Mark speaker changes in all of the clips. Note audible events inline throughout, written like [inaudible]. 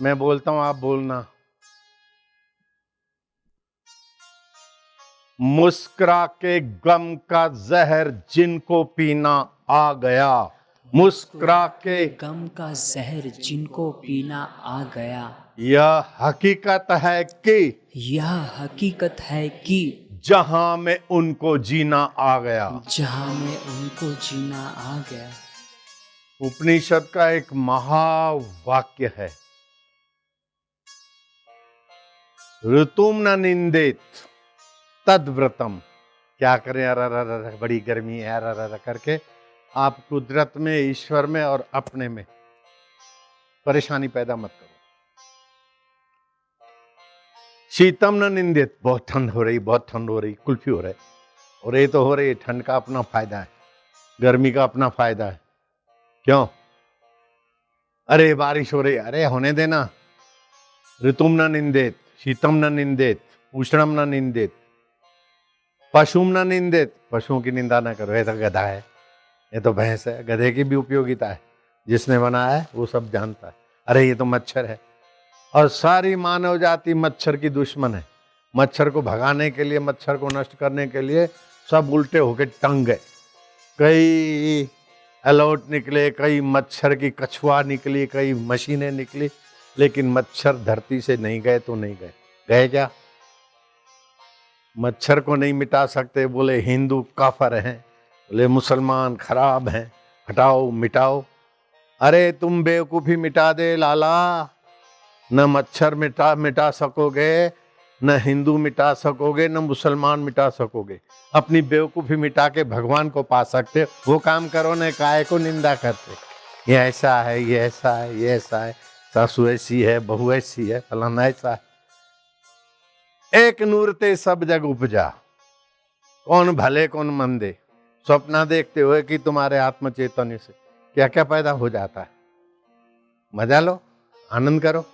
Speaker 1: मैं बोलता हूँ आप बोलना। मुस्कुरा के गम का जहर जिनको पीना आ गया। मुस्कुरा के
Speaker 2: गम का जहर जिनको पीना आ गया।
Speaker 1: यह हकीकत है कि
Speaker 2: यह हकीकत है कि
Speaker 1: जहाँ में उनको जीना आ गया।
Speaker 2: जहाँ में उनको जीना आ गया।
Speaker 1: उपनिषद का एक महावाक्य है। ऋतुम न निंदित तदव्रतम क्या करें? अर अर बड़ी गर्मी है अर अर अर, करके आप कुदरत में, ईश्वर में और अपने में परेशानी पैदा मत करो। शीतम न निंदित, बहुत ठंड हो रही, बहुत ठंड हो रही, कुल्फी हो रही। और ये तो हो रही, ठंड का अपना फ़ायदा है, गर्मी का अपना फ़ायदा है। क्यों? अरे, बारिश हो रही, अरे, होने देना। ऋतुम न निंदित शीतम न निंदेत, उष्णम न निंदित, पशुम न निंदेत। पशुओं की निंदा ना करो, ये तो गधा है, ये तो भैंस है, गधे की भी उपयोगिता है, जिसने बनाया है, वो सब जानता है। अरे, ये तो मच्छर है। और सारी मानव जाति मच्छर की दुश्मन है। मच्छर को भगाने के लिए, मच्छर को नष्ट करने के लिए सब उल्टे होके टंग गए। कई अलर्ट निकले, कई मच्छर की कछुआ निकली, कई मशीनें निकली लेकिन मच्छर धरती से नहीं गए तो नहीं गए। गए क्या? मच्छर को नहीं मिटा सकते, बोले, हिंदू काफर हैं। बोले, मुसलमान खराब हैं। हटाओ, मिटाओ। अरे, तुम बेवकूफ़ी मिटा दे, लाला। न मच्छर मिटा मिटा सकोगे, न हिंदू मिटा सकोगे, न मुसलमान मिटा सकोगे। अपनी बेवकूफ़ी मिटा के भगवान को पा सकते वो काम करो, न काय को निंदा करते। ये ऐसा है, ये ऐसा है, ये ऐसा है। सासू ऐसी है, बहू ऐसी है, फलाना ऐसा है। एक नूर ते सब जग उपजा। कौन भले, कौन मंदे। स्वप्न देखते हुए कि तुम्हारे आत्म चैतन्य से क्या क्या पैदा हो जाता है? मज़ा लो, आनंद करो।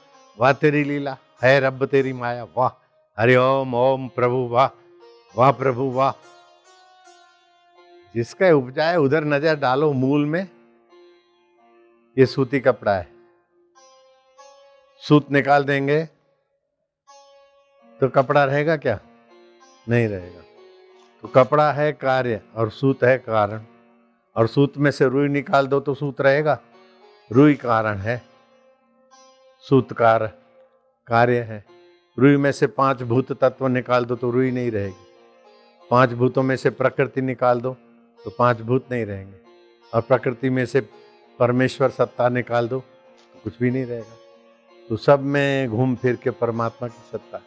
Speaker 1: वाह तेरी लीला, है रब तेरी माया, वाह। हरि ओम ओम प्रभु, वाह। वाह प्रभु, वाह। जिसका उपजा है, उधर नज़र डालो मूल में। ये सूती कपड़ा है। सूत निकाल देंगे तो कपड़ा रहेगा क्या? नहीं रहेगा। तो कपड़ा है कार्य और सूत है कारण। और सूत में से रुई निकाल दो तो सूत रहेगा। रुई कारण है। सूतकार कार्य है। रुई में से पाँच भूत तत्व निकाल दो तो रुई नहीं रहेगी। पाँच भूतों में से प्रकृति निकाल दो तो पाँच भूत नहीं रहेंगे। और प्रकृति में से परमेश्वर सत्ता निकाल दो तो कुछ भी नहीं रहेगा। तो सब में घूम फिर के परमात्मा की सत्ता है,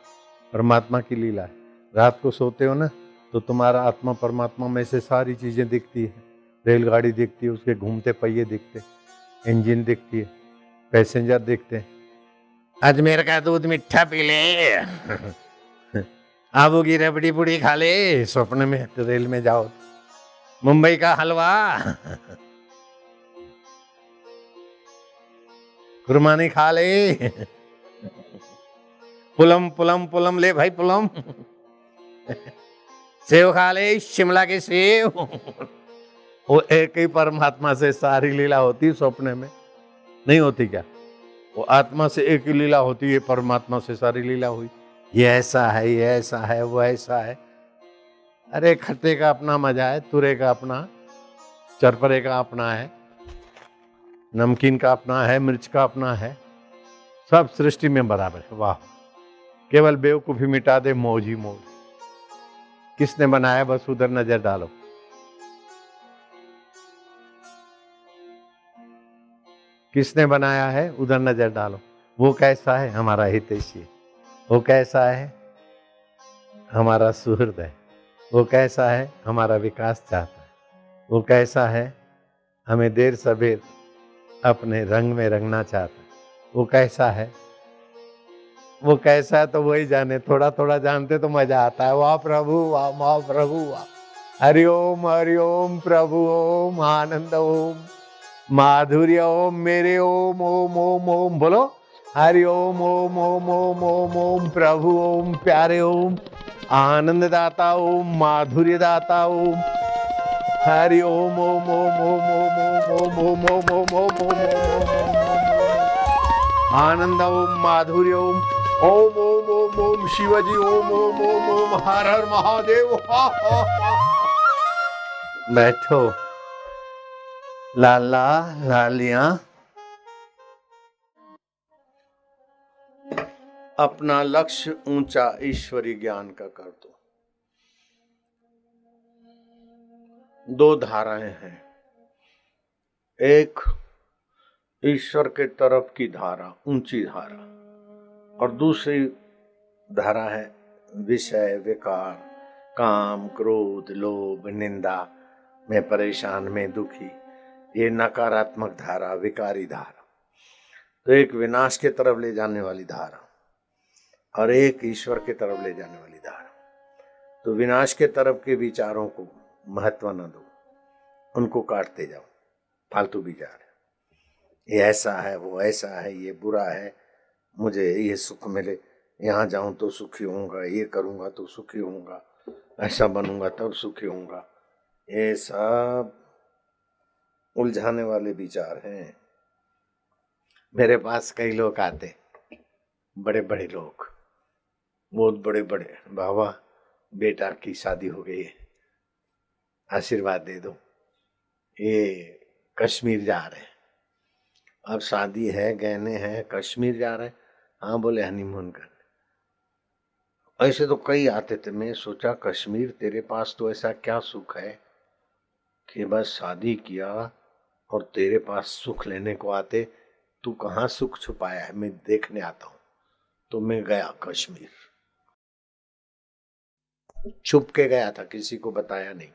Speaker 1: परमात्मा की लीला है। रात को सोते हो ना तो तुम्हारा आत्मा परमात्मा में से सारी चीज़ें दिखती है। रेलगाड़ी दिखती है, उसके घूमते पहिए दिखते इंजन दिखती है, पैसेंजर दिखते हैं। अजमेर का दूध मिठा पी ले। [laughs] आबू की रबड़ी बुड़ी खा ले, स्वप्न में रेल में जाओ। मुंबई का हलवा। [laughs] कुरबानी खा ले। पुलम पुलम पुलम, ले भाई पुलम। सेव खा ले, शिमला के सेव। वो एक ही परमात्मा से सारी लीला होती स्वप्न में। नहीं होती क्या? वो आत्मा से एक ही लीला होती है, परमात्मा से सारी लीला हुई। ये ऐसा है, ये ऐसा है, वो ऐसा है। अरे खट्टे का अपना मज़ा है, तुरे का अपना, चरपरे का अपना है। नमकीन का अपना है, मिर्च का अपना है, सब सृष्टि में बराबर है। वाह। केवल बेवकूफ़ी मिटा दे, मौज ही मौज। किसने बनाया, बस उधर नज़र डालो। किसने बनाया है, उधर नज़र डालो। वो कैसा है, हमारा हितैषी वो कैसा है, हमारा सुहृद है। वो कैसा है, हमारा विकास चाहता है। वो कैसा है, हमें देर सवेर अपने रंग में रंगना चाहता है। वो कैसा है? वो कैसा है तो वही जाने थोड़ा थोड़ा जानते तो मज़ा आता है। वाह प्रभु, वाह वाह प्रभु, वाह। हरिओम हरिओम प्रभु ओम, आनंद ओम। माधुर्य ओम, मेरे ओम ओम ओम ओम। बोलो, हरि ओम ओम ओम ओम ओम ओम, प्रभु ओम, प्यारे ओम। आनंद दाता ओम माधुर्य दाता ओम। हरि ओम ओम ओम ओम ओम ओम ओम ओम ओम ओम ओम ओम ओम आनंद ओम माधुर्य ओम ओम ओम ओम ओम शिवजी ओम ओम ओम ओम हर हर महादेव हा, हा, हा। बैठो लाला लालिया अपना लक्ष्य ऊँचा ईश्वरी ज्ञान का कर दो दो धाराएँ हैं। एक ईश्वर के तरफ़ की धारा, ऊँची धारा, और दूसरी धारा है विषय, विकार, काम, क्रोध, लोभ, निंदा में, परेशान में, दुखी। ये नकारात्मक धारा, विकारी धारा। तो एक विनाश के तरफ़ ले जाने वाली धारा और एक ईश्वर के तरफ़ ले जाने वाली धारा। तो विनाश के तरफ़ के विचारों को महत्व न दो। उनको काटते जाओ। फालतू विचार ये ऐसा है, वो ऐसा है, ये बुरा है। मुझे ये सुख मिले। यहाँ जाऊँ तो सुखी होऊँगा, ये करूँगा तो सुखी होऊँगा, ऐसा बनूँगा तब सुखी होऊँगा। ये सब उलझाने वाले विचार हैं। मेरे पास कई लोग आते बड़े बड़े लोग। बहुत बड़े बड़े बाबा, बेटा की शादी हो गई है। आशीर्वाद दे दो। ये कश्मीर जा रहे हैं। अब शादी है, गहने हैं, कश्मीर जा रहे हैं। हाँ बोले हनीमून करने। ऐसे तो कई आते थे। मैं सोचा, कश्मीर तेरे पास तो ऐसा क्या सुख है कि बस शादी किया और तेरे पास सुख लेने को आते। तू कहाँ सुख छुपाया है? मैं देखने आता हूँ। तो मैं गया कश्मीर। छुप के गया था, किसी को बताया नहीं।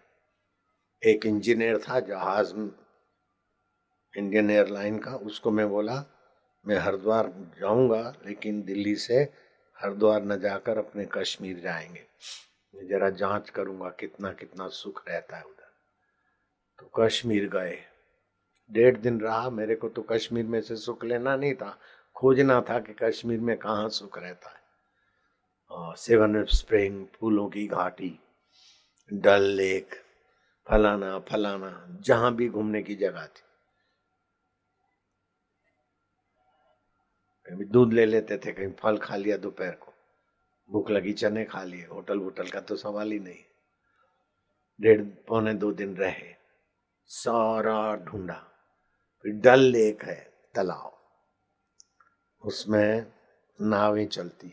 Speaker 1: एक इंजीनियर था जहाज़ इंडियन एयरलाइन का, उसको मैं बोला, मैं हरिद्वार जाऊँगा, लेकिन दिल्ली से हरिद्वार न जाकर अपने कश्मीर जाएँगे। मैं जरा जाँच करूँगा कितना कितना सुख रहता है उधर। तो कश्मीर गए। डेढ़ दिन रहा, मेरे को तो कश्मीर में से सुख लेना नहीं था। खोजना था कि कश्मीर में कहाँ सुख रहता है। सेवन स्प्रिंग, फूलों की घाटी, डल लेक फलाना फलाना, जहाँ भी घूमने की जगह थी। कभी दूध ले लेते थे कहीं फल खा लिया दोपहर को। भूख लगी, चने खा लिए, होटल वोटल का तो सवाल ही नहीं। डेढ़ पौने दो दिन रहे, सारा ढूंढा, फिर डल लेक है तालाब उसमें नावें चलती।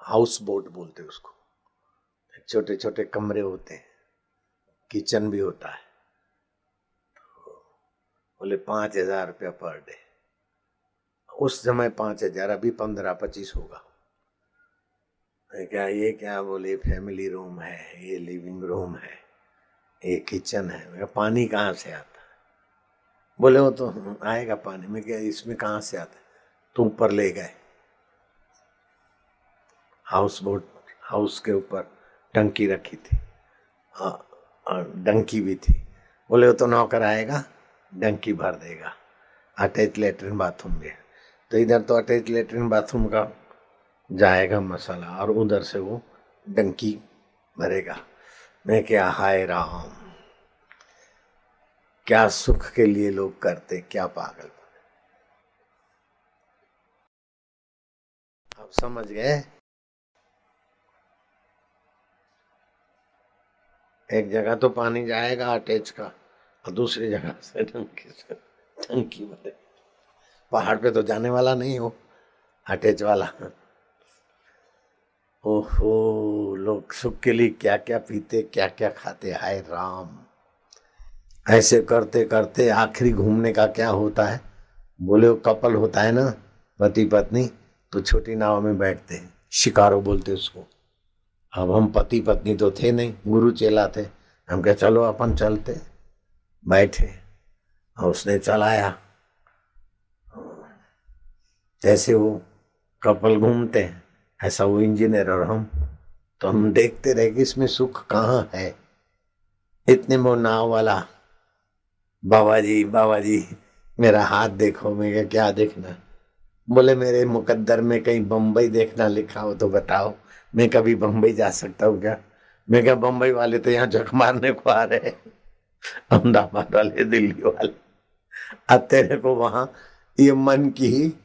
Speaker 1: हाउस बोट बोलते उसको। छोटे छोटे कमरे होते हैं, किचन भी होता है। तो बोले पाँच हज़ार रुपया पर डे। उस समय पाँच हज़ार, अभी पंद्रह पच्चीस होगा। क्या, ये क्या बोले फैमिली रूम है, ये लिविंग रूम है, ये किचन है। पानी कहाँ से आता बोले, वो तो आएगा पानी। में क्या, इसमें कहाँ से आता तुम ऊपर ले गए। हाउस बोट हाउस के ऊपर। टंकी रखी थी। डंकी भी थी। बोले, वो तो नौकर आएगा, डंकी भर देगा। अटैच लेटरिन बाथरूम भी तो इधर तो अटैच लेटरिन बाथरूम का जाएगा मसाला, और उधर से वो डंकी भरेगा। मैं क्या, हाय राम, क्या सुख के लिए लोग करते, क्या पागल आप समझ गए? एक जगह तो पानी जाएगा अटैच का, और दूसरी जगह से टंकी से, टंकी भरे पहाड़ पे तो जाने वाला नहीं हो अटैच वाला। ओहो, लोग सुख के लिए क्या क्या पीते क्या क्या खाते, हाय राम। ऐसे करते करते आखिरी घूमने का क्या होता है? बोले, वो कपल होता है ना पति पत्नी तो छोटी नाव में बैठते हैं। शिकारो बोलते उसको। अब हम पति पत्नी तो थे नहीं, गुरु चेला थे। हम क्या चलो अपन चलते। बैठे, और उसने चलाया। जैसे वो कपल घूमते हैं, ऐसा वो इंजीनियर और हम तो हम देखते रहे कि इसमें सुख कहाँ है। इतने में नाव वाला बाबा जी बाबा जी मेरा हाथ देखो। मैं क्या देखना? बोले, मेरे मुकद्दर में कहीं बम्बई देखना लिखा हो तो बताओ। मैं कभी बम्बई जा सकता हूँ क्या? मैं क्या बम्बई वाले तो यहाँ जख मारने को आ रहे अहमदाबाद वाले, दिल्ली वाले। अब तेरे को वहाँ ये मन की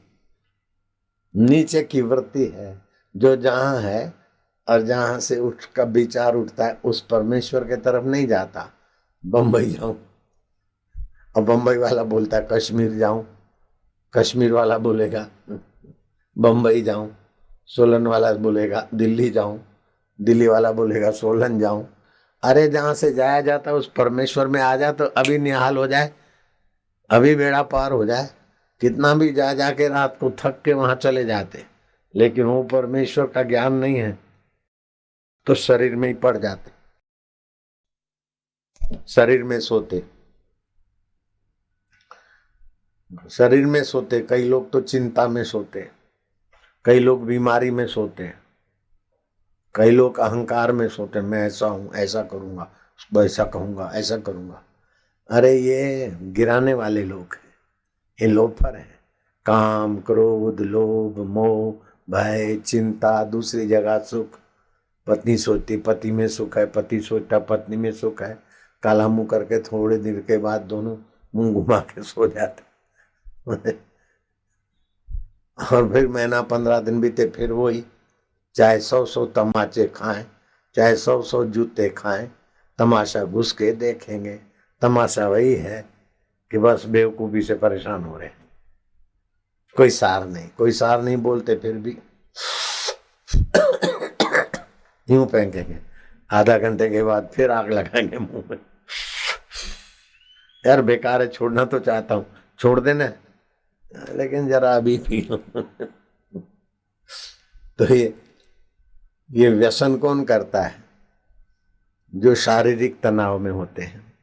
Speaker 1: नीचे की वृत्ति है, जो जहाँ है और जहाँ से उठ का विचार उठता है, उस परमेश्वर के तरफ़ नहीं जाता। बम्बई जाऊँ। और बम्बई वाला बोलता है, कश्मीर जाऊँ। कश्मीर वाला बोलेगा बम्बई जाऊँ। सोलन वाला बोलेगा, दिल्ली जाऊँ, दिल्ली वाला बोलेगा, सोलन जाऊँ। अरे, जहाँ से जाया जाता, उस परमेश्वर में आ जाए तो अभी निहाल हो जाए, अभी बेड़ा पार हो जाए। कितना भी जा जाके रात को थक के वहाँ चले जाते, लेकिन वो परमेश्वर का ज्ञान नहीं है तो शरीर में ही पड़ जाते। शरीर में सोते। शरीर में सोते, कई लोग तो चिंता में सोते। कई लोग बीमारी में सोते हैं। कई लोग अहंकार में सोते हैं, मैं ऐसा हूँ, ऐसा करूँगा ऐसा कहूँगा, ऐसा करूँगा। अरे ये गिराने वाले लोग हैं, ये लोफर हैं। काम, क्रोध, लोभ, मोह, भय, चिंता, दूसरी जगह सुख। पत्नी सोचती पति में सुख है, पति सोचता पत्नी में सुख है। काला मुँह करके थोड़े देर के बाद दोनों मुँह घुमा के सो जाते और फिर महीना पंद्रह दिन बीते, फिर वही चाहे सौ सौ तमाचे खाएँ, चाहे सौ सौ जूते खाएँ, तमाशा घुस के देखेंगे। तमाशा वही है कि बस बेवकूफ़ी से परेशान हो रहे कोई सार नहीं, कोई सार नहीं बोलते फिर भी। यूँ फेंकेंगे। आधा घंटे के बाद फिर आग लगाएँगे मुँह में। यार बेकार है, छोड़ना तो चाहता हूँ। छोड़ देना लेकिन जरा अभी पी तो ये ये व्यसन कौन करता है? जो शारीरिक तनाव में होते हैं।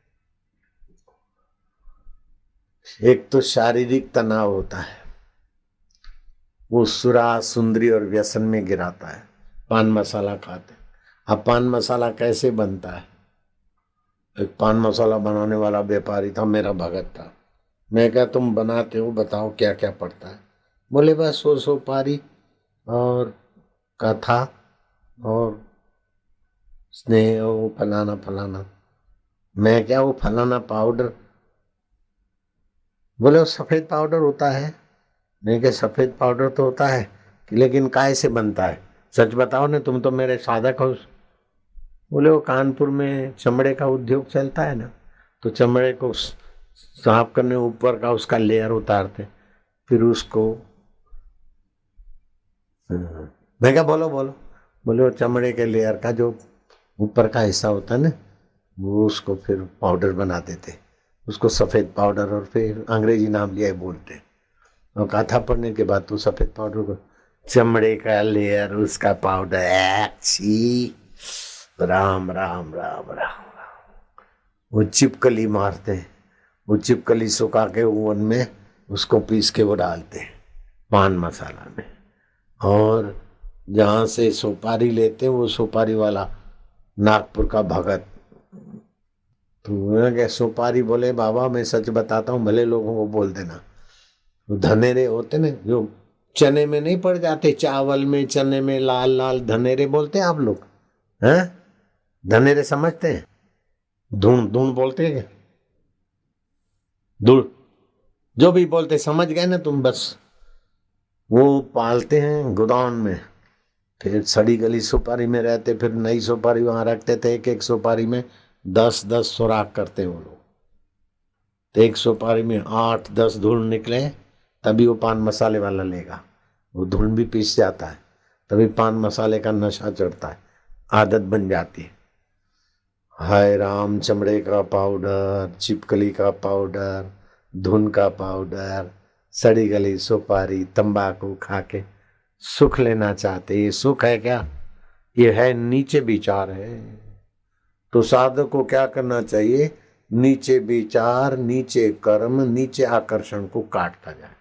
Speaker 1: एक तो शारीरिक तनाव होता है। वो सुरा, सुंदरी और व्यसन में गिराता है। पान मसाला खाते अब पान मसाला कैसे बनता है? एक पान मसाला बनाने वाला व्यापारी था, मेरा भगत था। मैं क्या तुम बनाते हो, बताओ क्या क्या पड़ता है? बोले, बस सो सो पारी और कथा और स्नेह, वो फलाना फलाना। मैं क्या, वो फलाना पाउडर? बोले, वो सफ़ेद पाउडर होता है। नहीं क्या सफ़ेद पाउडर तो होता है कि लेकिन काय से बनता है? सच बताओ ना, तुम तो मेरे साधक हो। बोले, वो कानपुर में चमड़े का उद्योग चलता है ना तो चमड़े को साफ़ करने ऊपर का उसका लेयर उतारते, फिर उसको मैं क्या बोलो बोलो। बोले, वो चमड़े के लेयर का जो ऊपर का हिस्सा होता है ना, वो उसको फिर पाउडर बना देते। उसको सफ़ेद पाउडर और फिर अंग्रेज़ी नाम लिया बोलते। और कथा पढ़ने के बाद तो सफ़ेद पाउडर को, चमड़े का लेयर उसका पाउडर अच्छी राम राम राम राम। वो चिपकली मारते हैं। वो चिपकली सुखा के ओवन में उसको पीस के वो डालते हैं, पान मसाला में। और जहाँ से सुपारी लेते हैं, वो सुपारी वाला नागपुर का भगत। तो क्या सुपारी बोले, बाबा, मैं सच बताता हूँ, भले लोगों को बोल देना। तो धनेरे होते ना, जो चने में नहीं पड़ जाते, चावल में, चने में लाल लाल धनेरे बोलते हैं आप लोग, हैं? धनेरे समझते हैं? धूण धूण बोलते हैं धूल। जो भी बोलते समझ गए ना तुम बस। वो पालते हैं गोदान में। फिर सड़ी गली सुपारी में रहते, फिर नई सुपारी वहाँ रखते थे एक एक सुपारी में दस दस सुराख करते वो लोग। एक सुपारी में आठ दस धूल निकले, तभी वो पान मसाले वाला लेगा। वो धूल भी पीस जाता है, तभी पान मसाले का नशा चढ़ता है, आदत बन जाती है। हाय राम, चमड़े का पाउडर, चिपकली का पाउडर, धुन का पाउडर, सड़ी गली सुपारी, तंबाकू खा के सुख लेना चाहते ये सुख है क्या? ये है नीचे विचार है। तो साधक को क्या करना चाहिए? नीचे विचार, नीचे कर्म, नीचे आकर्षण को काटता जाए।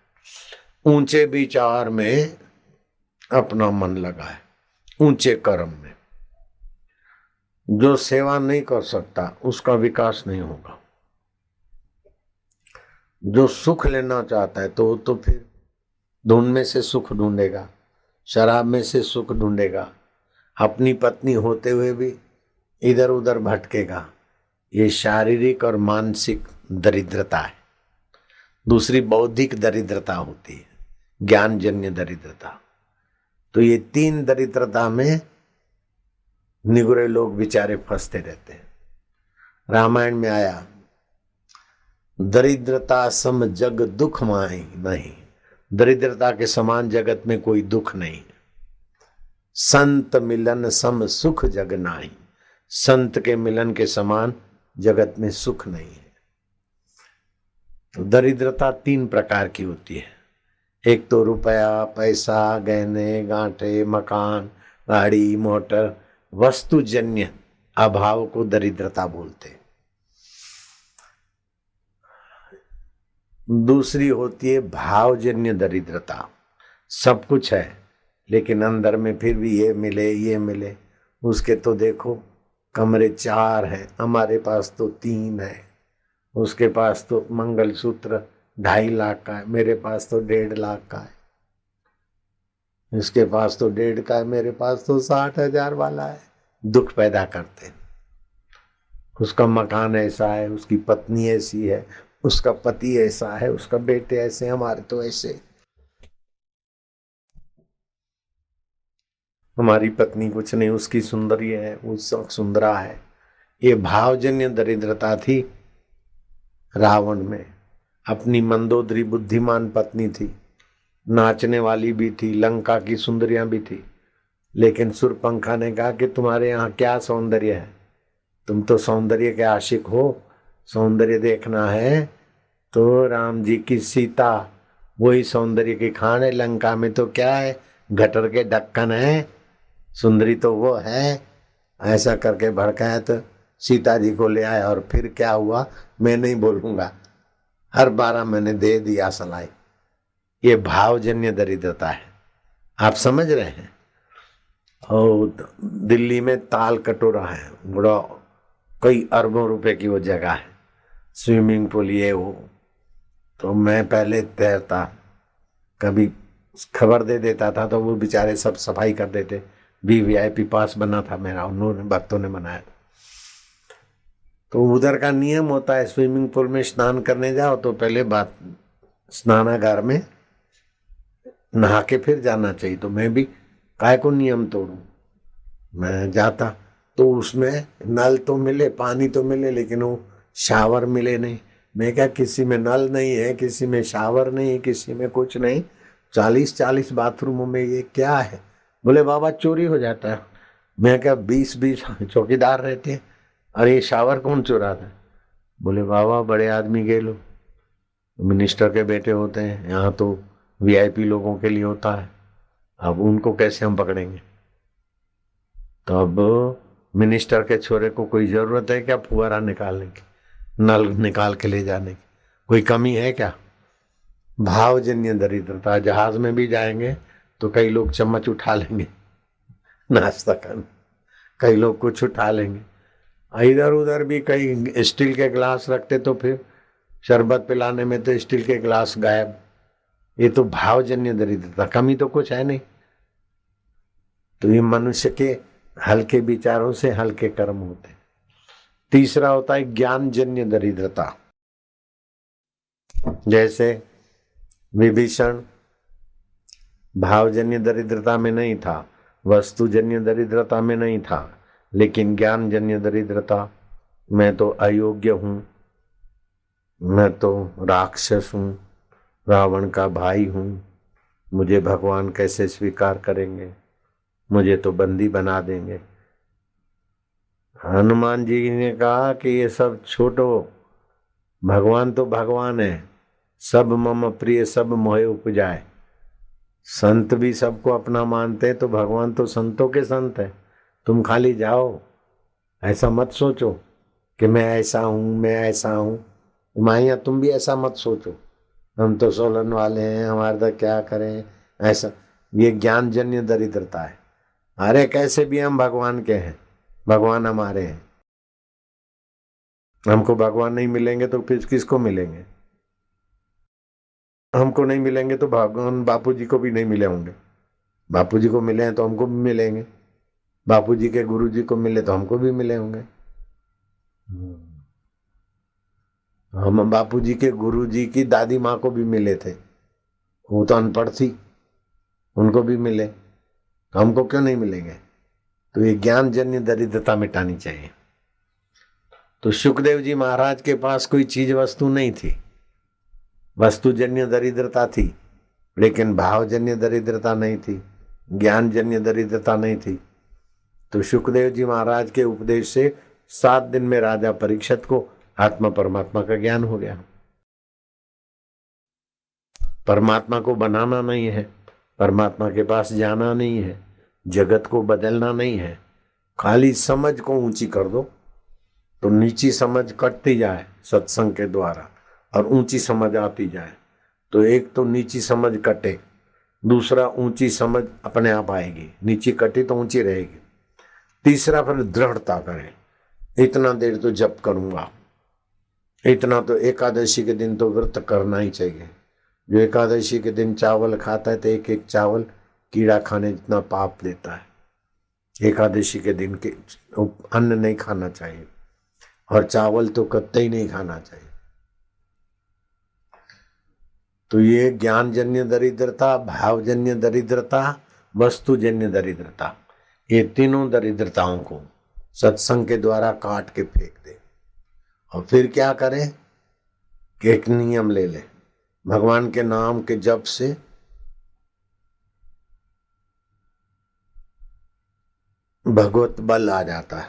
Speaker 1: ऊँचे विचार में अपना मन लगाए, ऊँचे कर्म में। जो सेवा नहीं कर सकता, उसका विकास नहीं होगा। जो सुख लेना चाहता है तो वो तो फिर ढूंढ में से सुख ढूंढेगा, शराब में से सुख ढूंढेगा, अपनी पत्नी होते हुए भी इधर उधर भटकेगा। ये शारीरिक और मानसिक दरिद्रता है। दूसरी बौद्धिक दरिद्रता होती है, ज्ञानजन्य दरिद्रता। तो ये तीन दरिद्रता में निगुरे लोग बेचारे फंसते रहते हैं। रामायण में आया, दरिद्रता सम जग दुख माही नहीं। दरिद्रता के समान जगत में कोई दुख नहीं। संत मिलन सम सुख जग नाही। संत के मिलन के समान जगत में सुख नहीं है। तो दरिद्रता तीन प्रकार की होती है। एक तो रुपया, पैसा, गहने, गांठे, मकान, गाड़ी, मोटर वस्तुजन्य अभाव को दरिद्रता बोलते दूसरी होती है भावजन्य दरिद्रता। सब कुछ है, लेकिन अंदर में फिर भी ये मिले ये मिले। उसके तो देखो, कमरे चार हैं, हमारे पास तो तीन है। उसके पास तो मंगलसूत्र ढाई लाख का है, मेरे पास तो डेढ़ लाख का है। इसके पास तो डेढ़ का है, मेरे पास तो साठ हज़ार वाला है। दुख पैदा करते हैं। उसका मकान ऐसा है, उसकी पत्नी ऐसी है, उसका पति ऐसा है, उसका बेटे ऐसे, हमारे तो ऐसे। हमारी पत्नी कुछ नहीं, उसकी सुंदरी है उसका सुंदरा है। ये भावजन्य दरिद्रता थी रावण में। अपनी मंदोदरी बुद्धिमान पत्नी थी। नाचने वाली भी थी, लंका की सुंदरियाँ भी थी। लेकिन सुरपंखा ने कहा कि तुम्हारे यहाँ क्या सौंदर्य है? तुम तो सौंदर्य के आशिक हो, सौंदर्य देखना है। तो राम जी की सीता, वही सौंदर्य की खान है। लंका में तो क्या है? गटर के ढक्कन है। सुंदरी तो वो है। ऐसा करके भड़काया तो सीता जी को ले आया और फिर क्या हुआ? मैं नहीं बोलूँगा। हर बारह मैंने दे दिया सलाई। ये भावजन्य दरिद्रता है। आप समझ रहे हैं? और दिल्ली में ताल कटोरा है। बड़ा कई अरबों रुपए की वो जगह है। स्विमिंग पूल ये वो। तो मैं पहले तैरता। कभी खबर दे देता था तो वो बेचारे सब सफ़ाई कर देते। V V I P pass बना था मेरा। उन्होंने, भक्तों ने बनाया था। तो उधर का नियम होता है, स्विमिंग पूल में स्नान करने जाओ तो पहले बात, स्नानागार में नहा के फिर जाना चाहिए तो मैं भी काय को नियम तोड़ू? मैं जाता तो उसमें नल तो मिले, पानी तो मिले, लेकिन वो शावर मिले नहीं। मैं क्या, किसी में नल नहीं है, किसी में शावर नहीं है किसी में कुछ नहीं। चालीस चालीस बाथरूमों में ये क्या है? बोले, बाबा, चोरी हो जाता है। मैं क्या, बीस बीस [laughs] चौकीदार रहते हैं? अरे, ये शावर कौन चुराता बोले, बाबा, बड़े आदमी गए लो मिनिस्टर के बेटे होते हैं, यहाँ तो वीआईपी लोगों के लिए होता है। अब उनको कैसे हम पकड़ेंगे? तो अब मिनिस्टर के छोरे को कोई ज़रूरत है क्या फुहारा निकालने की? नल निकाल के ले जाने की। कोई कमी है क्या? भावजन्य दरिद्रता, जहाज़ में भी जाएँगे तो कई लोग चम्मच उठा लेंगे। [laughs] नाश्ता करने। कई लोग कुछ उठा लेंगे। इधर उधर भी कई स्टील के गिलास रखते तो फिर शरबत पिलाने में तो स्टील के गिलास गायब। ये तो भावजन्य दरिद्रता, कमी तो कुछ है नहीं। तो ये मनुष्य के हल्के विचारों से हल्के कर्म होते तीसरा होता है ज्ञानजन्य दरिद्रता। जैसे विभीषण भावजन्य दरिद्रता में नहीं था, वस्तुजन्य दरिद्रता में नहीं था, लेकिन ज्ञानजन्य दरिद्रता, मैं तो अयोग्य हूँ, मैं तो राक्षस हूँ रावण का भाई हूँ। मुझे भगवान कैसे स्वीकार करेंगे? मुझे तो बंदी बना देंगे। हनुमान जी ने कहा कि ये सब छोटो, भगवान तो भगवान है। सब मम प्रिय, सब मोहे उपजाए। संत भी सबको अपना मानते हैं तो भगवान तो संतों के संत है। तुम खाली जाओ, ऐसा मत सोचो कि मैं ऐसा हूँ, मैं ऐसा हूँ। माइया, तुम भी ऐसा मत सोचो। हम तो सोलन वाले हैं, हमारे तो क्या करें? ऐसा। ये ज्ञान जन्य दरिद्रता है। अरे, कैसे भी हम भगवान के हैं? भगवान हमारे हैं। हमको भगवान नहीं मिलेंगे तो फिर किसको मिलेंगे? हमको नहीं मिलेंगे तो भगवान बापू जी को भी नहीं मिले होंगे। बापू जी को मिले हैं तो हमको भी मिलेंगे। बापू जी के गुरु जी को मिले तो हमको भी मिले होंगे। हम बापू जी के गुरु जी की दादी माँ को भी मिले थे। वो तो अनपढ़ थी। उनको भी मिले। हमको क्यों नहीं मिलेंगे? तो ये ज्ञान जन्य दरिद्रता मिटानी चाहिए। तो सुखदेव जी महाराज के पास कोई चीज़ वस्तु नहीं थी। वस्तु जन्य दरिद्रता थी, लेकिन भावजन्य दरिद्रता नहीं थी ज्ञान जन्य दरिद्रता नहीं थी। तो सुखदेव जी महाराज के उपदेश से सात दिन में राजा परीक्षित को आत्मा परमात्मा का ज्ञान हो गया। परमात्मा को बनाना नहीं है, परमात्मा के पास जाना नहीं है, जगत को बदलना नहीं है। खाली समझ को ऊँची कर दो तो नीची समझ कटती जाए सत्संग के द्वारा और ऊँची समझ आती जाए। तो एक तो नीची समझ कटे, दूसरा ऊँची समझ अपने आप आएगी। नीची कटी तो ऊँची रहेगी। तीसरा फिर दृढ़ता करें। इतना देर तो जप करूँगा। इतना तो एकादशी के दिन तो व्रत करना ही चाहिए। जो एकादशी के दिन चावल खाता है तो एक एक चावल कीड़ा खाने जितना पाप देता है। एकादशी के दिन के अन्न नहीं खाना चाहिए और चावल तो कत्ते ही नहीं खाना चाहिए। तो ये ज्ञानजन्य दरिद्रता, भावजन्य दरिद्रता, वस्तुजन्य दरिद्रता, ये तीनों दरिद्रताओं को सत्संग के द्वारा काट के फेंक दे। और फिर क्या करें? कि एक नियम ले ले। भगवान के नाम के जप से भगवत बल आ जाता है,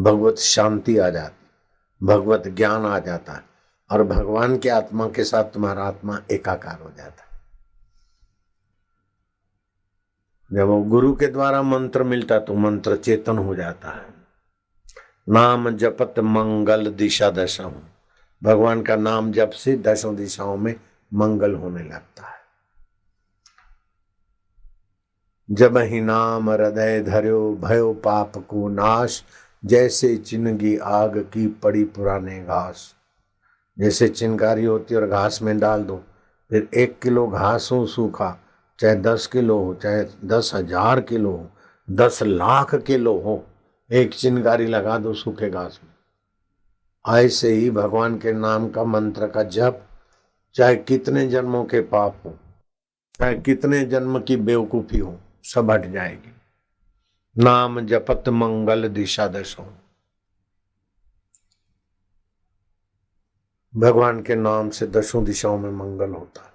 Speaker 1: भगवत शांति आ जाती भगवत ज्ञान आ जाता है, और भगवान के आत्मा के साथ तुम्हारा आत्मा एकाकार हो जाता है। जब वो गुरु के द्वारा मंत्र मिलता तो मंत्र चेतन हो जाता है। नाम जपत मंगल दिशा दशा भगवान का नाम जप से दशों दिशाओं में मंगल होने लगता है। जब ही नाम हृदय धर्यो, भयो पाप को नाश, जैसे चिनगी आग की पड़ी पुराने घास। जैसे चिनकारी होती और घास में डाल दो, फिर एक किलो घास हो सूखा, चाहे दस किलो हो, चाहे दस हज़ार किलो हो, दस लाख किलो हो। एक चिनगारी लगा दो सूखे घास में। ऐसे ही भगवान के नाम का मंत्र का जप, चाहे कितने जन्मों के पाप हो, चाहे कितने जन्म की बेवकूफ़ी हो, सब हट जाएगी। नाम जपत मंगल दिशा दशो। भगवान के नाम से दसों दिशाओं में मंगल होता है।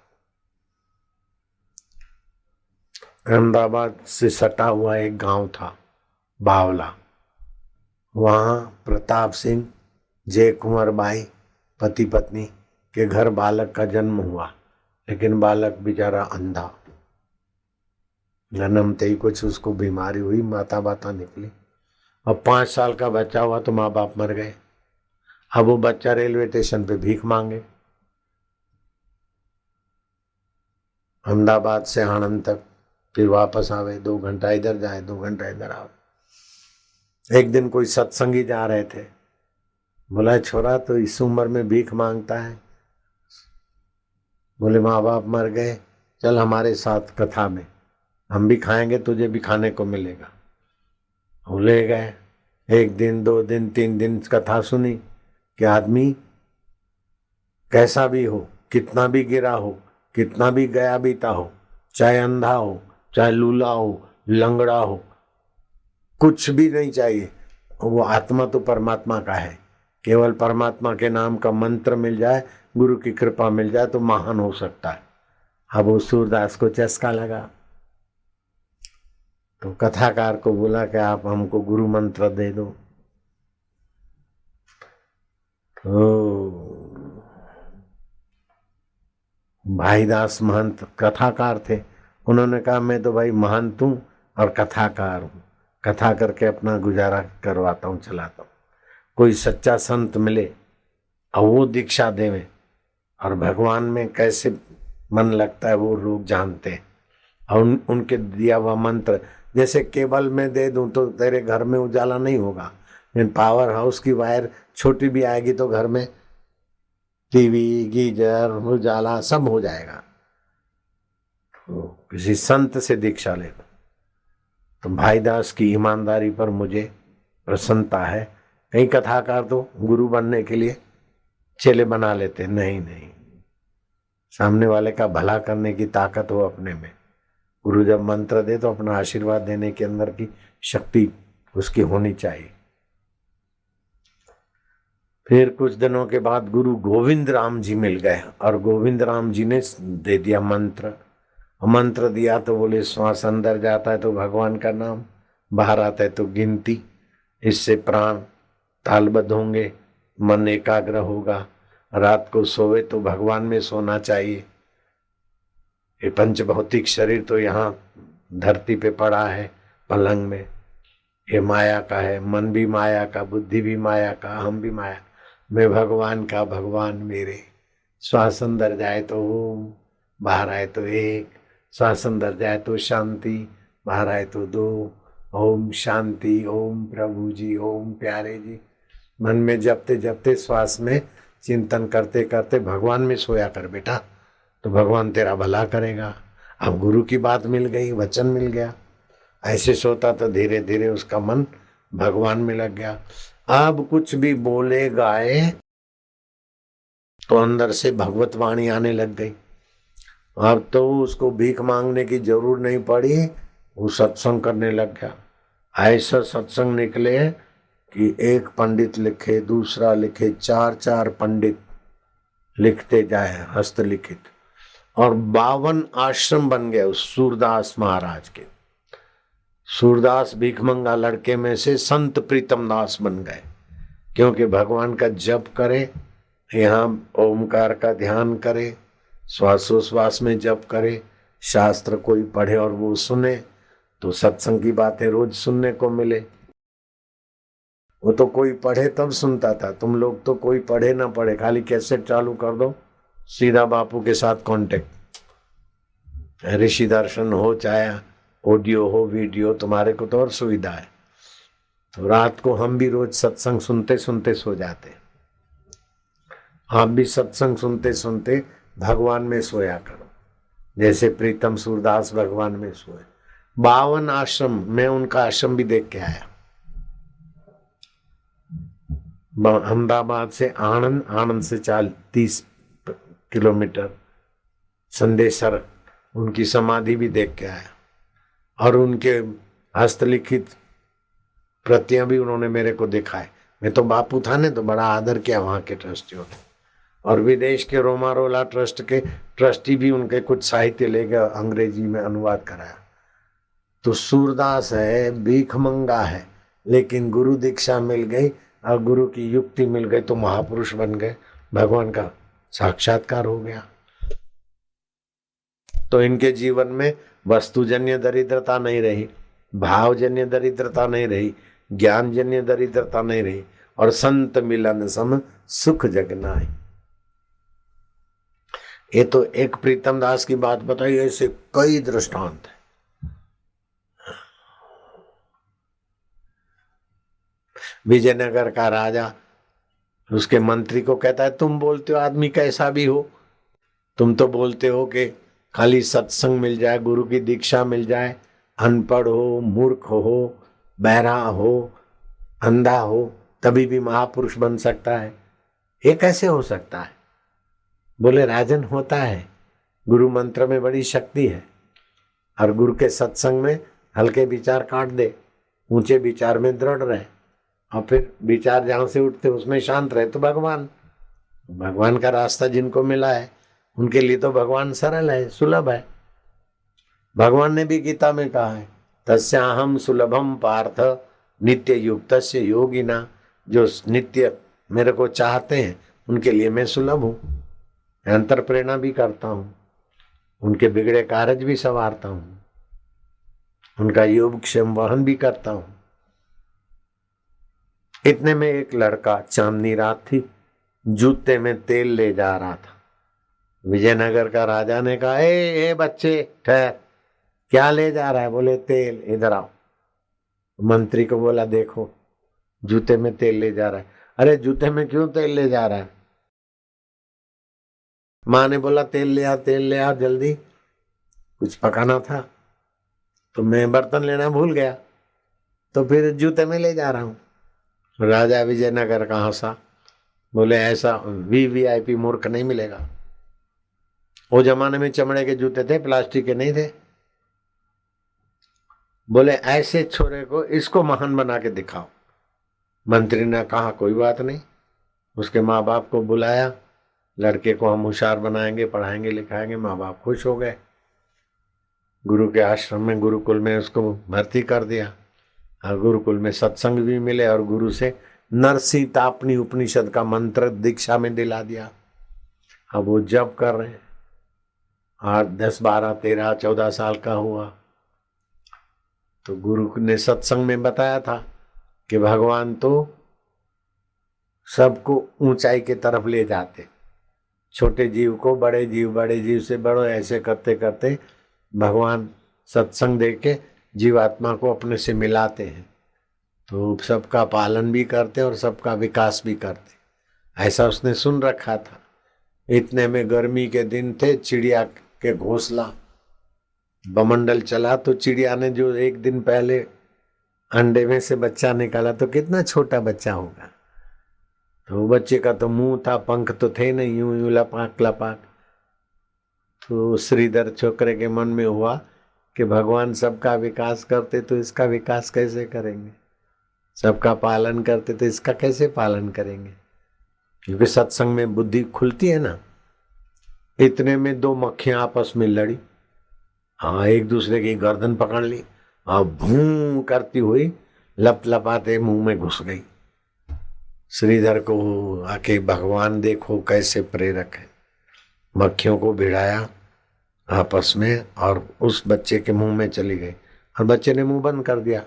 Speaker 1: अहमदाबाद से सटा हुआ एक गाँव था, बावला। वहाँ प्रताप सिंह जय कुंवर बाई, पति पत्नी के घर बालक का जन्म हुआ, लेकिन बालक बेचारा अंधा। जन्मते ही कुछ उसको बीमारी हुई माता बाता निकली। अब पाँच साल का बच्चा हुआ तो माँ बाप मर गए। अब वो बच्चा रेलवे स्टेशन पे भीख मांगे। अहमदाबाद से आनंद तक फिर वापस आवे, दो घंटा इधर जाए, दो घंटा इधर आवे। एक दिन कोई सत्संगी जा रहे थे। बोला, छोरा तो इस उम्र में भीख माँगता है? बोले माँ बाप मर गए, चल हमारे साथ कथा में। हम भी खाएँगे, तुझे भी खाने को मिलेगा। वो ले गए। एक दिन, दो दिन, तीन दिन कथा सुनी कि आदमी कैसा भी हो, कितना भी गिरा हो, कितना भी गया बीता हो, चाहे अंधा हो, चाहे लूला हो, लंगड़ा हो कुछ भी नहीं चाहिए। वो आत्मा तो परमात्मा का है। केवल परमात्मा के नाम का मंत्र मिल जाए, गुरु की कृपा मिल जाए तो महान हो सकता है। अब वो सूरदास को चस्का लगा। तो कथाकार को बोला कि आप हमको गुरु मंत्र दे दो। तो भाईदास महंत कथाकार थे। उन्होंने कहा, मैं तो भाई महंत हूँ और कथाकार हूँ। कथा करके अपना गुजारा करवाता हूँ चलाता हूँ। कोई सच्चा संत मिले और वो दीक्षा देवे और भगवान में कैसे मन लगता है वो लोग जानते हैं। और उन, उनके दिया हुआ मंत्र जैसे केबल में दे दूँ तो तेरे घर में उजाला नहीं होगा लेकिन पावर हाउस की वायर छोटी भी आएगी तो घर में टीवी गीजर उजाला सब हो जाएगा। तो किसी संत से दीक्षा लेना तो भाईदास की ईमानदारी पर मुझे प्रसन्नता है। कई कथाकार तो गुरु बनने के लिए चेले बना लेते। नहीं नहीं। सामने वाले का भला करने की ताकत हो अपने में। गुरु जब मंत्र दे तो अपना आशीर्वाद देने के अंदर की शक्ति उसकी होनी चाहिए। फिर कुछ दिनों के बाद गुरु गोविंद राम जी मिल गए और गोविंद राम जी ने दे दिया मंत्र। मंत्र दिया तो बोले, श्वास अंदर जाता है तो भगवान का नाम, बाहर आता है तो गिनती, इससे प्राण तालबद्ध होंगे, मन एकाग्र होगा, रात को सोवे तो भगवान में सोना चाहिए। ये पंच भौतिक शरीर तो यहाँ धरती पे पड़ा है, पलंग में। ये माया का है, मन भी माया का, बुद्धि भी माया का हम भी माया। मैं भगवान का, भगवान मेरे। श्वास अंदर जाए तो ओम, बाहर आए तो एक श्वास अंदर जाए तो शांति बाहर आए तो दो। ओम शांति, ओम प्रभु जी, ओम प्यारे जी। मन में जपते जपते, श्वास में चिंतन करते करते भगवान में सोया कर बेटा। तो भगवान तेरा भला करेगा। अब गुरु की बात मिल गई, वचन मिल गया। ऐसे सोता तो धीरे धीरे उसका मन भगवान में लग गया। अब कुछ भी बोले गाए तो अंदर से भगवत वाणी आने लग गई। अब तो उसको भीख मांगने की ज़रूर नहीं पड़ी, वो सत्संग करने लग गया। ऐसा सत्संग निकले कि एक पंडित लिखे, दूसरा लिखे, चार चार पंडित लिखते जाए, हस्तलिखित। और बावन आश्रम बन गए उस सूरदास महाराज के। सूरदास भीखमंगा लड़के में से संत प्रीतम दास बन गए, क्योंकि भगवान का जप करे, यहाँ ओमकार का ध्यान करे श्वासोश्वास में जप करे, शास्त्र कोई पढ़े और वो सुने तो सत्संग की बातें रोज सुनने को मिले। वो तो कोई पढ़े तब सुनता था। तुम लोग तो कोई पढ़े ना पढ़े, खाली कैसे चालू कर दो, सीधा बापू के साथ कांटेक्ट ऋषि दर्शन हो चाहे ऑडियो हो वीडियो तुम्हारे को तो और सुविधा है। तो रात को हम भी रोज सत्संग सुनते सुनते सो जाते। आप भी सत्संग सुनते सुनते भगवान में सोया करो। जैसे प्रीतम सूरदास भगवान में सोए। बावन आश्रम, मैं उनका आश्रम भी देख के आया। अहमदाबाद से आनंद आनंद से चाल तीस किलोमीटर। संदेशर उनकी समाधि भी देख के आया। और उनके हस्तलिखित प्रतियाँ भी उन्होंने मेरे को दिखाए। मैं तो बापू था ने तो बड़ा आदर किया वहाँ के ट्रस्टियों ने। और विदेश के रोमारोला ट्रस्ट के ट्रस्टी भी उनके कुछ साहित्य ले गए अंग्रेज़ी में अनुवाद कराया। तो सूरदास है भीखमंगा है, लेकिन गुरु दीक्षा मिल गई, और गुरु की युक्ति मिल गई तो महापुरुष बन गए। भगवान का साक्षात्कार हो गया। तो इनके जीवन में वस्तुजन्य दरिद्रता नहीं रही, भावजन्य दरिद्रता नहीं रही, ज्ञानजन्य दरिद्रता नहीं रही, और संत मिलन सम सुख जगना है ये तो एक प्रीतम दास की बात बताई, ऐसे कई दृष्टांत है। विजयनगर का राजा, उसके मंत्री को कहता है, तुम बोलते हो आदमी कैसा भी हो। तुम तो बोलते हो कि खाली सत्संग मिल जाए, गुरु की दीक्षा मिल जाए, अनपढ़ हो, मूर्ख हो बहरा हो, अंधा हो, तभी भी महापुरुष बन सकता है। ये कैसे हो सकता है? बोले, राजन, होता है। गुरु मंत्र में बड़ी शक्ति है और गुरु के सत्संग में हल्के विचार काट दे, ऊँचे विचार में दृढ़ रहे और फिर विचार जहाँ से उठते उसमें शांत रहे तो भगवान भगवान का रास्ता जिनको मिला है, उनके लिए तो भगवान सरल है, सुलभ है। भगवान ने भी गीता में कहा है तस्याहम सुलभम पार्थ नित्य युक्त से योगिना। जो नित्य मेरे को चाहते हैं, उनके लिए मैं सुलभ हूँ। अंतर प्रेरणा भी करता हूँ उनके बिगड़े कारज भी संवारता हूँ उनका योग क्षेम वहन भी करता हूँ। इतने में एक लड़का चांदनी रात थी जूते में तेल ले जा रहा था। विजयनगर का राजा ने कहा ए, ए बच्चे ठहर क्या ले जा रहा है? बोले तेल इधर आओ। मंत्री को बोला देखो जूते में तेल ले जा रहा है। अरे जूते में क्यों तेल ले जा रहा है? माँ ने बोला, तेल ले आ, तेल ले आ, जल्दी। कुछ पकाना था तो मैं बर्तन लेना भूल गया। तो फिर जूते में ले जा रहा हूँ। राजा विजयनगर का हंसा। बोले, ऐसा वी वी आई पी मूर्ख नहीं मिलेगा। वो जमाने में चमड़े के जूते थे, प्लास्टिक के नहीं थे। बोले, ऐसे छोरे को इसको महान बना के दिखाओ। मंत्री ने कहा, कोई बात नहीं। उसके माँ बाप को बुलाया। लड़के को हम होशियार बनाएँगे, पढ़ाएँगे, लिखाएँगे माँ बाप खुश हो गए। गुरु के आश्रम में, गुरुकुल में उसको भर्ती कर दिया। और गुरुकुल में सत्संग भी मिले और गुरु से नरसी तापनी उपनिषद का मंत्र दीक्षा में दिला दिया। अब वो जब कर रहे हैं। आठ दस, बारह, तेरह, चौदह साल का हुआ। तो गुरु ने सत्संग में बताया था कि भगवान तो सबको ऊंचाई के तरफ़ ले जाते। छोटे जीव को, बड़े जीव बड़े जीव से बड़ो, ऐसे करते करते भगवान सत्संग दे के जीवात्मा को अपने से मिलाते हैं। तो सबका पालन भी करते और सबका विकास भी करते ऐसा उसने सुन रखा था। इतने में गर्मी के दिन थे, चिड़िया के घोंसला। बमंडल चला तो चिड़िया ने जो एक दिन पहले अंडे में से बच्चा निकाला तो कितना छोटा बच्चा होगा? तो वो बच्चे का तो मुँह था, पंख तो थे नहीं, यूँ यूँ लपाक लपाक। तो श्रीधर छोकरे के मन में हुआ कि भगवान सबका विकास करते तो इसका विकास कैसे करेंगे? सबका पालन करते तो इसका कैसे पालन करेंगे? क्योंकि सत्संग में बुद्धि खुलती है ना। इतने में दो मक्खियाँ आपस में लड़ी। हाँ एक दूसरे की गर्दन पकड़ ली। और भू करती हुई लप लपाते मुँह में घुस गई। श्रीधर को आके भगवान देखो कैसे प्रेरक है। मक्खियों को भिड़ाया आपस में और उस बच्चे के मुँह में चली गई और बच्चे ने मुँह बंद कर दिया।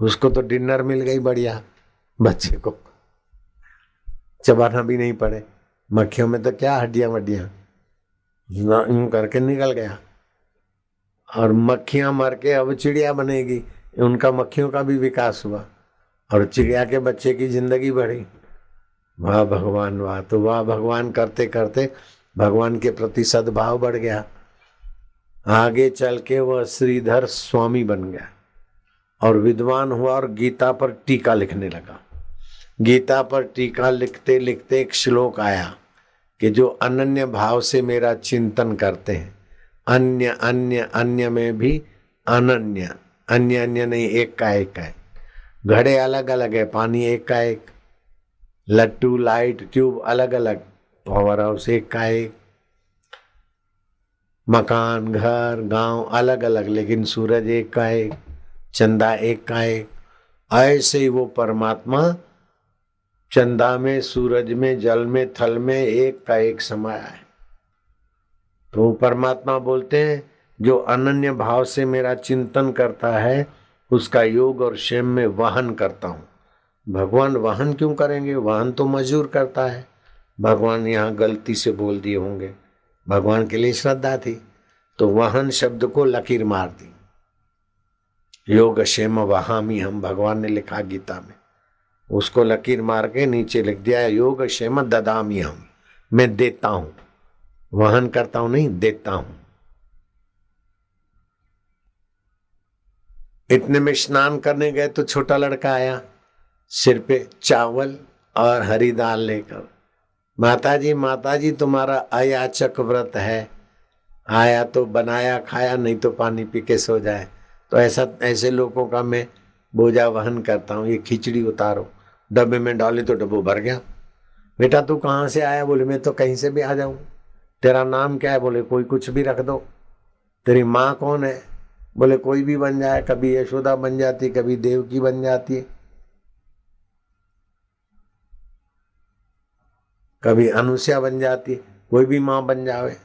Speaker 1: उसको तो डिनर मिल गई बढ़िया बच्चे को। चबाना भी नहीं पड़े। मक्खियों में तो क्या हड्डियाँ वड्डियाँ। यूँ करके निकल गया। और मक्खियाँ मर के अब चिड़िया बनेगी। उनका मक्खियों का भी विकास हुआ। और चिड़िया के बच्चे की ज़िंदगी बढ़ी। वाह भगवान, वाह। तो वाह भगवान करते करते भगवान के प्रति सद्भाव बढ़ गया। आगे चल के वह श्रीधर स्वामी बन गया और विद्वान हुआ और गीता पर टीका लिखने लगा। गीता पर टीका लिखते लिखते एक श्लोक आया कि जो अनन्य भाव से मेरा चिंतन करते हैं, अन्य अन्य अन्य में भी अनन्य, अन्य अन्य नहीं, एक का एक का है। घड़े अलग अलग है, पानी एक का एक, लट्टू, लाइट, ट्यूब अलग अलग, पावर हाउस एक का एक, मकान, घर, गाँव अलग अलग, लेकिन सूरज एक का एक, चंदा एक का एक, ऐसे ही वो परमात्मा चंदा में, सूरज में, जल में, थल में एक का एक समाया है तो परमात्मा बोलते हैं, जो अनन्य भाव से मेरा चिंतन करता है उसका योग और क्षेम में वहन करता हूँ। भगवान वहन क्यों करेंगे? वहन तो मजूर करता है। भगवान यहाँ गलती से बोल दिए होंगे। भगवान के लिए श्रद्धा थी तो वहन शब्द को लकीर मार दी। योग, क्षेम, वहामी हम भगवान ने लिखा गीता में। उसको लकीर मार के नीचे लिख दिया, योग, क्षेम, ददामी हम। मैं देता हूँ। वहन करता हूँ नहीं, देता हूँ। इतने में स्नान करने गए तो छोटा लड़का आया, सिर पे चावल और हरी दाल लेकर। माता जी माता जी तुम्हारा अयाचक व्रत है। आया तो बनाया, खाया, नहीं तो पानी पी के सो जाए। तो ऐसा, ऐसे लोगों का मैं बोझा वहन करता हूँ, ये खिचड़ी उतारो। डब्बे में डाले तो डब्बो भर गया। बेटा, तू कहाँ से आया? बोले, मैं तो कहीं से भी आ जाऊँ। तेरा नाम क्या है? बोले, कोई कुछ भी रख दो। तेरी माँ कौन है? बोले, कोई भी बन जाए, कभी यशोदा बन जाती, कभी देव की बन जाती, कभी अनुष्या बन जाती, कोई भी माँ बन जावे,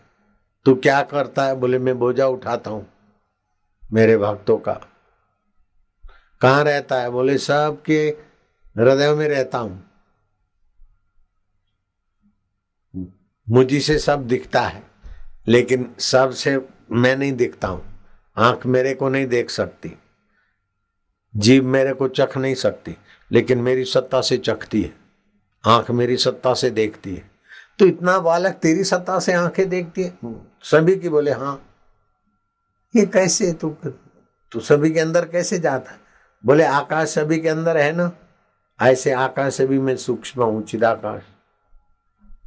Speaker 1: तू क्या करता है? बोले, मैं बोझा उठाता हूँ मेरे भक्तों का। कहाँ रहता है? बोले, सबके हृदय में रहता हूँ। मुझी से सब दिखता है, लेकिन सबसे मैं नहीं दिखता हूँ। आँख मेरे को नहीं देख सकती जीव मेरे को चख नहीं सकती लेकिन मेरी सत्ता से चखती है आँख मेरी सत्ता से देखती है। तो इतना बालक तेरी सत्ता से आँखें देखती है? सभी की बोले हाँ। ये कैसे तू तू सभी के अंदर कैसे जाता? है बोले आकाश सभी के अंदर है ना? ऐसे आकाश से भी मैं सूक्ष्म हूँ चिदाकाश।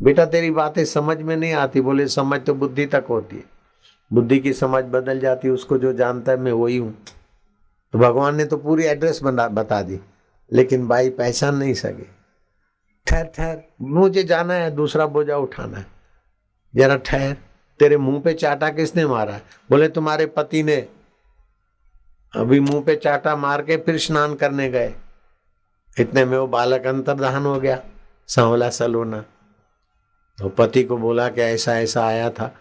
Speaker 1: बेटा तेरी बातें समझ में नहीं आती। बोले समझ तो बुद्धि तक होती है। बुद्धि की समझ बदल जाती है, उसको जो जानता है, मैं वही हूँ। तो भगवान ने तो पूरी एड्रेस बना, बता दी, लेकिन भाई पहचान नहीं सके। ठहर ठहर, मुझे जाना है, दूसरा बोझा उठाना है। जरा ठहर, तेरे मुँह पे चाटा किसने मारा? है बोले, तुम्हारे पति ने। अभी मुँह पे चाटा मार के फिर स्नान करने गए। इतने में वो बालक अंतर्धान हो गया, सांवला सलोना तो पति को बोला कि ऐसा ऐसा आया था।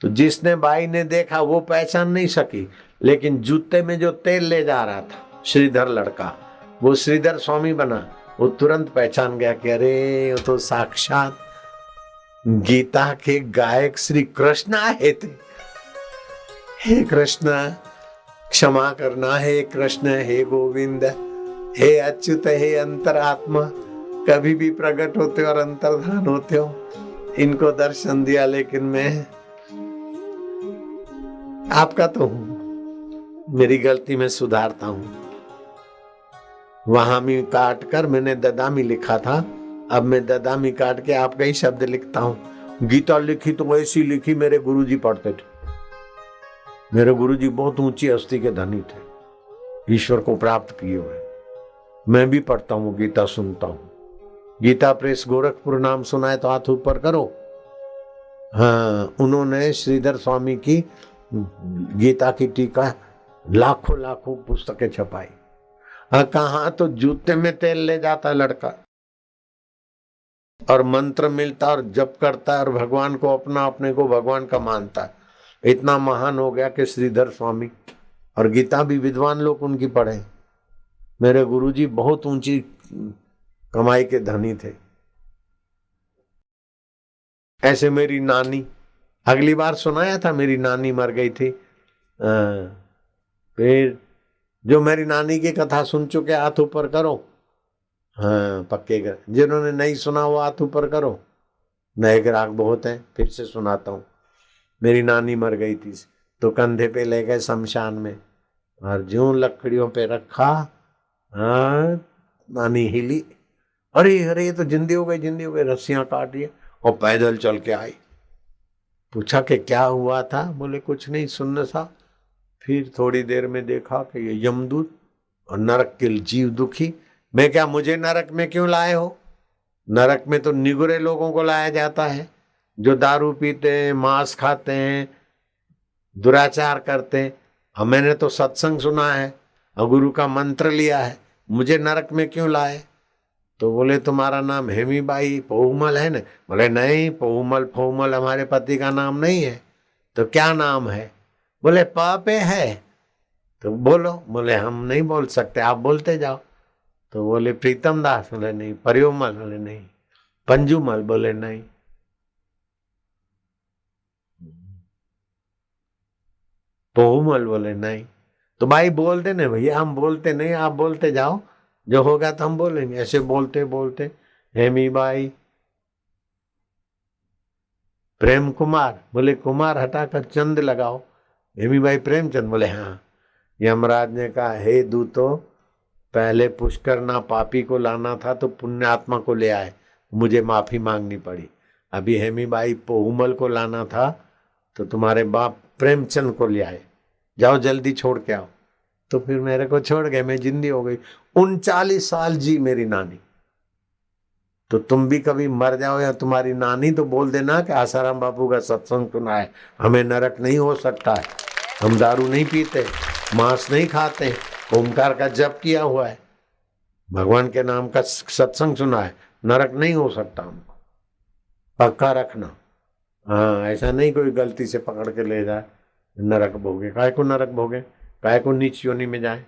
Speaker 1: तो जिसने बाई ने देखा, वो पहचान नहीं सकी। लेकिन जूते में जो तेल ले जा रहा था, श्रीधर लड़का, वो श्रीधर स्वामी बना। वो तुरंत पहचान गया कि अरे, वो तो साक्षात गीता के गायक श्री कृष्ण आए थे हे कृष्ण, क्षमा करना, हे कृष्ण, हे गोविंद, हे अच्युत, हे अंतरात्मा, कभी भी प्रकट होते और अंतर्धान होते हो। इनको दर्शन दिया, लेकिन मैं आपका तो हूँ। मेरी गलती में सुधारता हूँ। वहाँ में काट कर मैंने ददामी लिखा था। अब मैं ददामी काट के आपका ही शब्द लिखता हूँ। गीता लिखी तो ऐसी लिखी मेरे गुरुजी पढ़ते थे। मेरे गुरुजी बहुत ऊँची हस्ती के धनी थे। ईश्वर को प्राप्त किए हुए। मैं भी पढ़ता हूँ, गीता सुनता हूँ। गीता प्रेस गोरखपुर नाम सुना है तो हाथ ऊपर करो। हाँ उन्होंने श्रीधर स्वामी की गीता की टीका लाखों लाखों पुस्तकें छपाई। कहा? तो जूते में तेल ले जाता है लड़का। और मंत्र मिलता और जप करता है और भगवान को अपना अपने को भगवान का मानता है। इतना महान हो गया कि श्रीधर स्वामी और गीता भी विद्वान लोग उनकी पढ़े। मेरे गुरुजी बहुत ऊँची कमाई के धनी थे। ऐसे मेरी नानी अगली बार सुनाया था मेरी नानी मर गई थी। फिर जो मेरी नानी की कथा सुन चुके, हाथ ऊपर करो। हाँ पक्के कर जिन्होंने नहीं सुना, वो हाथ ऊपर करो। नए ग्राहक बहुत हैं, फिर से सुनाता हूँ। मेरी नानी मर गई थी तो कंधे पे ले गए शमशान में। और जो लकड़ियों पे रखा हाँ नानी हिली। अरे अरे, ये तो जिंदी हो गई जिंदी हो गई रस्सियाँ काट रही और पैदल चल के आई। पूछा कि क्या हुआ था? बोले, कुछ नहीं, सुनने सा। फिर थोड़ी देर में देखा कि ये यमदूत और नरक के जीव दुखी। मैं क्या मुझे नरक में क्यों लाए हो? नरक में तो निगुरे लोगों को लाया जाता है, जो दारू पीते हैं, मांस खाते हैं, दुराचार करते हैं। और मैंने तो सत्संग सुना है, और गुरु का मंत्र लिया है, मुझे नरक में क्यों लाए? तो बोले, तुम्हारा नाम हेमी बाई पहुमल है ना? बोले, नहीं, पहुमल फहुमल हमारे पति का नाम नहीं है। तो क्या नाम है? बोले, पापे है। तो बोलो, बोले, हम नहीं बोल सकते, आप बोलते जाओ। तो बोले, प्रीतम दास? बोले, नहीं। परियोमल? बोले, नहीं। पंजुमल? बोले, नहीं। पोहुमल? बोले, नहीं। तो भाई बोलते नहीं भैया, हम बोलते नहीं, आप बोलते जाओ। जो होगा तो हम बोलेंगे। ऐसे बोलते बोलते, हेमी बाई, प्रेम कुमार, बोले, कुमार, हटाकर चंद लगाओ। हेमी बाई, प्रेमचंद बोले हाँ यमराज ने कहा, हे दूतो, पहले पुष्कर ना पापी को लाना था तो पुण्य आत्मा को ले आए, मुझे माफ़ी मांगनी पड़ी। अभी हेमी बाई पोहुमल को लाना था तो तुम्हारे बाप प्रेमचंद को ले आए। जाओ, जल्दी छोड़ के आओ। तो फिर मेरे को छोड़ गए, मैं जिंदी हो गई। उनचालीस साल जी मेरी नानी। तो तुम भी कभी मर जाओ या तुम्हारी नानी तो बोल देना कि आसाराम बापू का सत्संग सुना है। हमें नरक नहीं हो सकता है। हम दारू नहीं पीते, मांस नहीं खाते ओमकार का जप किया हुआ है। भगवान के नाम का सत्संग सुना है। नरक नहीं हो सकता हमको। पक्का रखना। हाँ ऐसा नहीं कोई गलती से पकड़ के ले जाए। नरक भोगे। काय को नरक भोगे? काय को नीच योनि में जाए।